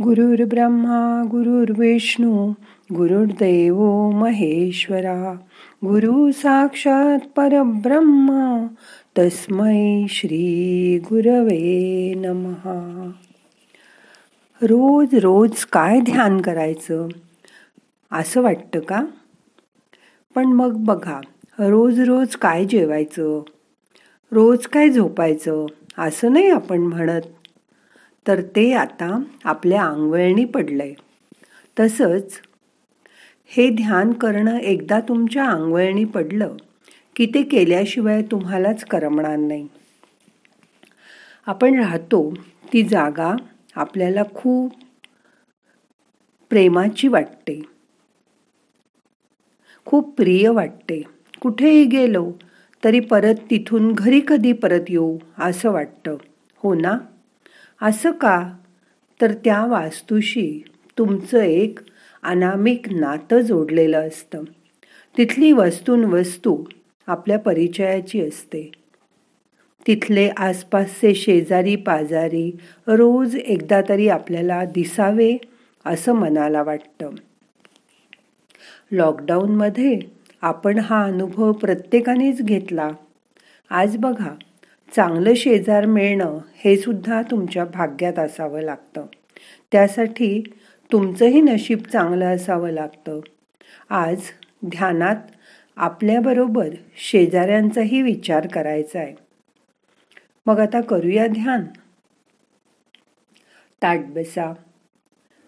ब्रह्मा गुरुर्विष्णू गुरुर्देव महेश्वरा. गुरु साक्षात परब्रह्म तस्मै श्री गुरवे नमहा रोज रोज काय ध्यान करायचं? असं वाटतं का? पण मग बघा रोज रोज काय जेवायचं? रोज काय झोपायचं? असं नाही आपण म्हणत. तर ते आता आपल्या आंगवळणी पडलंय. तसंच हे ध्यान करणं एकदा तुमच्या अंगवळणी पडलं की ते केल्याशिवाय तुम्हालाच करमणार नाही. आपण राहतो ती जागा आपल्याला खूप प्रेमाची वाटते. खूप प्रिय वाटते. कुठेही गेलो तरी परत तिथून घरी कधी परत येऊ असं वाटतं. हो ना? असं का? तर त्या वास्तूशी तुमचं एक अनामिक नातं जोडलेलं असतं. तिथली वस्तून वस्तू आपल्या परिचयाची असते. तिथले आसपासचे शेजारी पाजारी रोज एकदा तरी आपल्याला दिसावे असं मनाला वाटतं. लॉकडाऊनमध्ये आपण हा अनुभव प्रत्येकानेच घेतला. आज बघा चांगलं शेजार मिळणं हे सुद्धा तुमच्या भाग्यात असावं लागतं. त्यासाठी तुमचंही नशीब चांगलं असावं लागतं. आज ध्यानात आपल्याबरोबर शेजाऱ्यांचाही विचार करायचा आहे. मग आता करूया ध्यान. ताट बसा.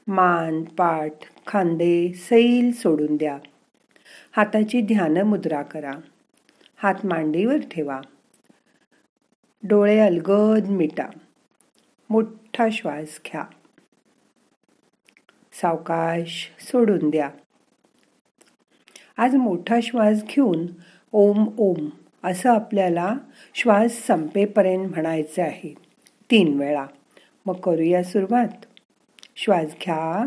मान पाठ खांदे सैल सोडून द्या. हाताची ध्यान मुद्रा करा. हात मांडीवर ठेवा. डोळे अलगद मिटा. मोठा श्वास घ्या. सावकाश सोडून द्या. आज मोठा श्वास घेऊन ओम ओम असं आपल्याला श्वास संपेपर्यंत म्हणायचं आहे. तीन वेळा. मग करूया सुरुवात. श्वास घ्या.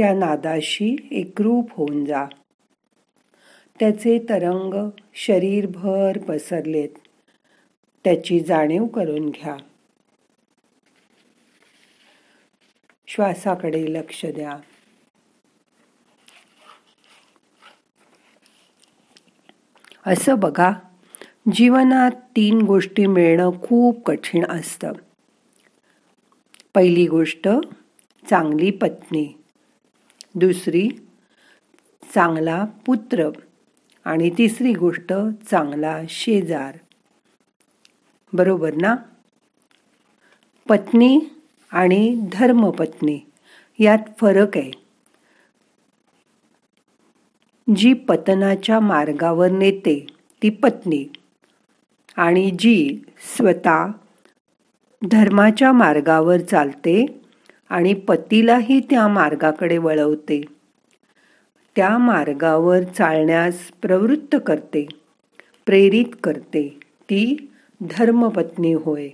त्या नादाशी एकरूप होऊन जा. त्याचे तरंग शरीरभर पसरलेत. त्याची जाणीव करून घ्या. श्वासाकडे लक्ष द्या. असं बघा जीवनात तीन गोष्टी मिळणं खूप कठीण असतं. पहिली गोष्ट चांगली पत्नी. दुसरी चांगला पुत्र. आणि तिसरी गोष्ट चांगला शेजार. बरोबर ना? पत्नी आणि धर्मपत्नी यात फरक आहे. जी पतनाच्या मार्गावर नेते ती पत्नी. आणि जी स्वतः धर्माच्या मार्गावर चालते आणि पतीलाही त्या मार्गाकडे वळवते. त्या मार्गावर चालण्यास प्रवृत्त करते प्रेरित करते ती धर्मपत्नी होय.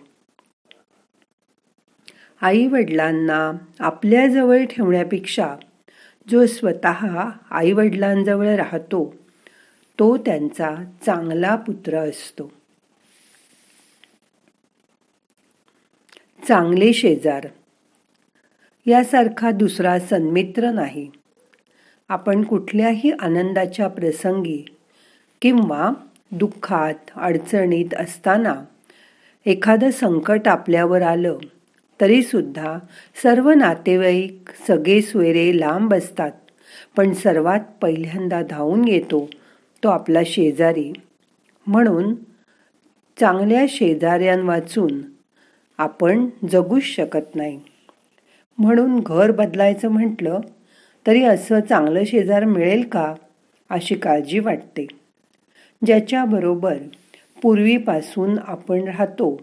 आई वडिलांना आपल्याजवळ ठेवण्यापेक्षा जो स्वतः आई वडिलांजवळ राहतो तो त्यांचा चांगला पुत्र असतो. चांगले शेजार यासारखा दुसरा सन्मित्र नाही. आपण कुठल्याही आनंदाच्या प्रसंगी किंवा दुःखात अडचणीत असताना एखादं संकट आपल्यावर आलं तरीसुद्धा सर्व नातेवाईक सगळे सोयरे लांब असतात. पण सर्वात पहिल्यांदा धावून येतो तो आपला शेजारी. म्हणून चांगल्या शेजाऱ्यांवाचून आपण जगूच शकत नाही. म्हणून घर बदलायचं म्हटलं तरी असं चांगलं शेजार मिळेल का अशी काळजी वाटते. ज्याच्याबरोबर पूर्वीपासून आपण राहतो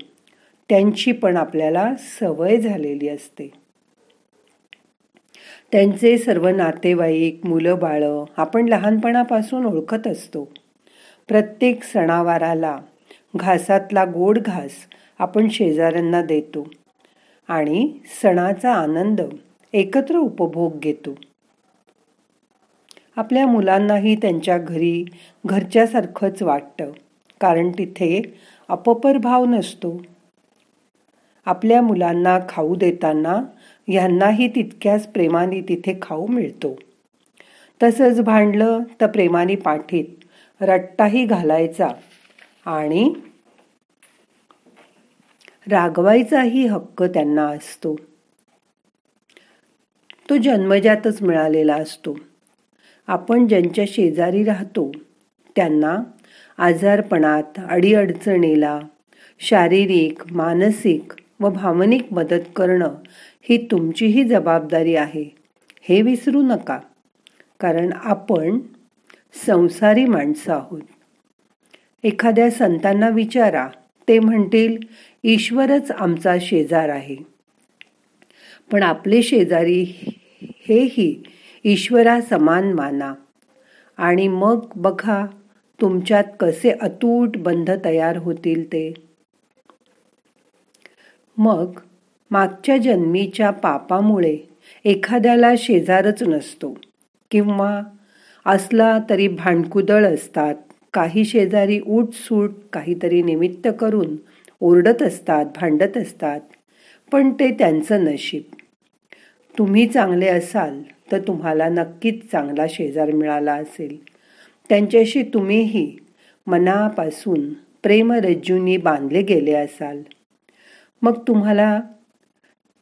त्यांची पण आपल्याला सवय झालेली असते. त्यांचे सर्व नातेवाईक मुलं बाळं आपण लहानपणापासून ओळखत असतो. प्रत्येक सणावाराला घासातला गोड घास आपण शेजाऱ्यांना देतो. आणि सणाचा आनंद एकत्र उपभोग घेतो. आपल्या मुलांनाही त्यांच्या घरी घरच्यासारखंच वाटतं कारण तिथे अपपर भाव नसतो. आपल्या मुलांना खाऊ देताना ह्यांनाही तितक्याच प्रेमाने तिथे खाऊ मिळतो. तसंच भांडलं तर प्रेमाने पाठीत रट्टाही घालायचा आणि रागवायचाही हक्क त्यांना असतो. तो जन्मजातच मिळालेला असतो. आपण ज्यांच्या शेजारी राहतो त्यांना आजारपणात अडीअडचणीला शारीरिक मानसिक व भावनिक मदत करणं ही तुमचीही जबाबदारी आहे. हे विसरू नका कारण आपण संसारी माणसं आहोत. एखाद्या संतांना विचारा ते म्हणतील ईश्वरच आमचा शेजार आहे. पण आपले शेजारी हेही ईश्वरा समान माना. आणि मग बघा तुमच्यात कसे अतूट बंध तयार होतील ते. मग मागच्या जन्मीच्या पापामुळे एखाद्याला शेजारच नसतो किंवा असला तरी भांडकुदळ असतात. काही शेजारी सूट काहीतरी निमित्त करून ओरडत असतात भांडत असतात पण ते त्यांचं नशीब. तुम्ही चांगले असाल तर तुम्हाला नक्कीच चांगला शेजार मिळाला असेल. त्यांच्याशी तुम्हीही मनापासून प्रेमरज्जूंनी बांधले गेले असाल. मग तुम्हाला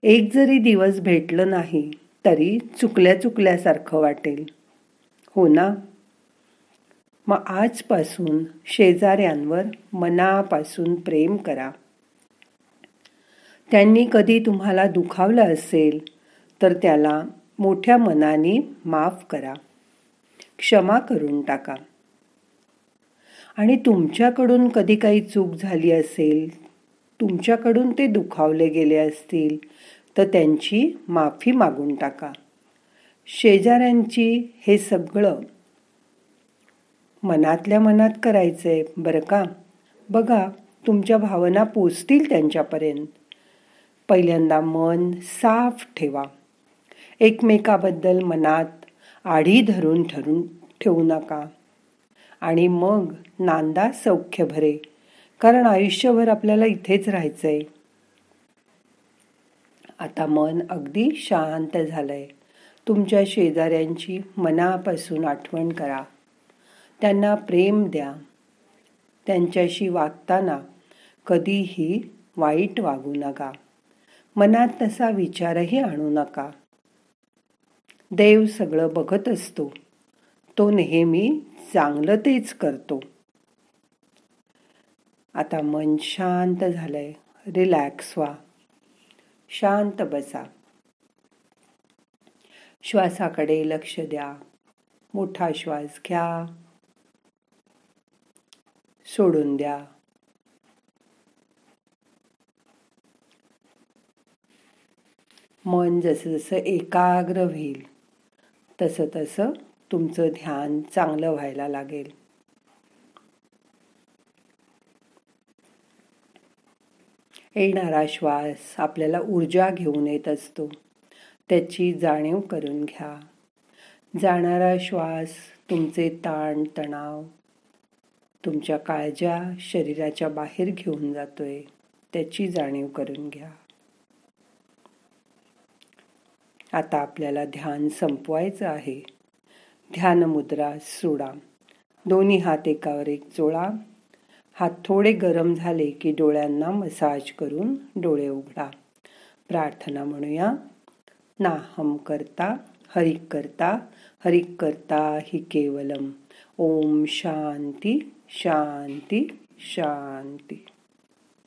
एक जरी दिवस भेटलं नाही तरी चुकल्या चुकल्यासारखं वाटेल. हो ना? मग आजपासून शेजाऱ्यांवर मनापासून प्रेम करा. त्यांनी कधी तुम्हाला दुखावलं असेल तर त्याला मोठ्या मनाने माफ करा. क्षमा करून टाका. आणि तुमच्याकडून कधी काही चूक झाली असेल तुमच्याकडून ते दुखावले गेले असतील तर त्यांची माफी मागून टाका. शेजाऱ्यांची हे सगळं मनातल्या मनात करायचंय बरं का? बघा तुमच्या भावना पोचतील त्यांच्यापर्यंत. पहिल्यांदा मन साफ ठेवा. एकमेकाबद्दल मनात आढी धरून ठरून ठेवू नका. आणि मग नांदा सौख्य भरे कारण आयुष्यभर आपल्याला इथेच राहायचंय. आता मन अगदी शांत झालंय. तुमच्या शेजाऱ्यांची मनापासून आठवण करा. त्यांना प्रेम द्या. त्यांच्याशी वागताना कधीही वाईट वागू नका. मनात तसा विचारही आणू नका. देव सगळं बघत असतो. तो नेहमी चांगलं तेच करतो. आता मन शांत झालंय. रिलॅक्स व्हा. शांत बसा. श्वासाकडे लक्ष द्या. मोठा श्वास घ्या. सोडून द्या. मन जसं जसं एकाग्र होईल तसं तसं तुमचं ध्यान चांगलं व्हायला लागेल. येणारा श्वास आपल्याला ऊर्जा घेऊन येत असतो. त्याची जाणीव करून घ्या. जाणारा श्वास तुमचे ताण तणाव तुमच्या काळजा शरीराच्या बाहेर घेऊन जातोय त्याची जाणीव करून घ्या. आता आपल्याला ध्यान संपवायचं आहे. ध्यान मुद्रा सोडा. दोन्ही हात एकावर एक चोळा हात थोडे गरम झाले की डोळ्यांना मसाज करून डोळे उघडा. प्रार्थना म्हणूया. नाहम करता हरिक करता हरिक करता हि केवलम. ओम शांती. शांती शांती.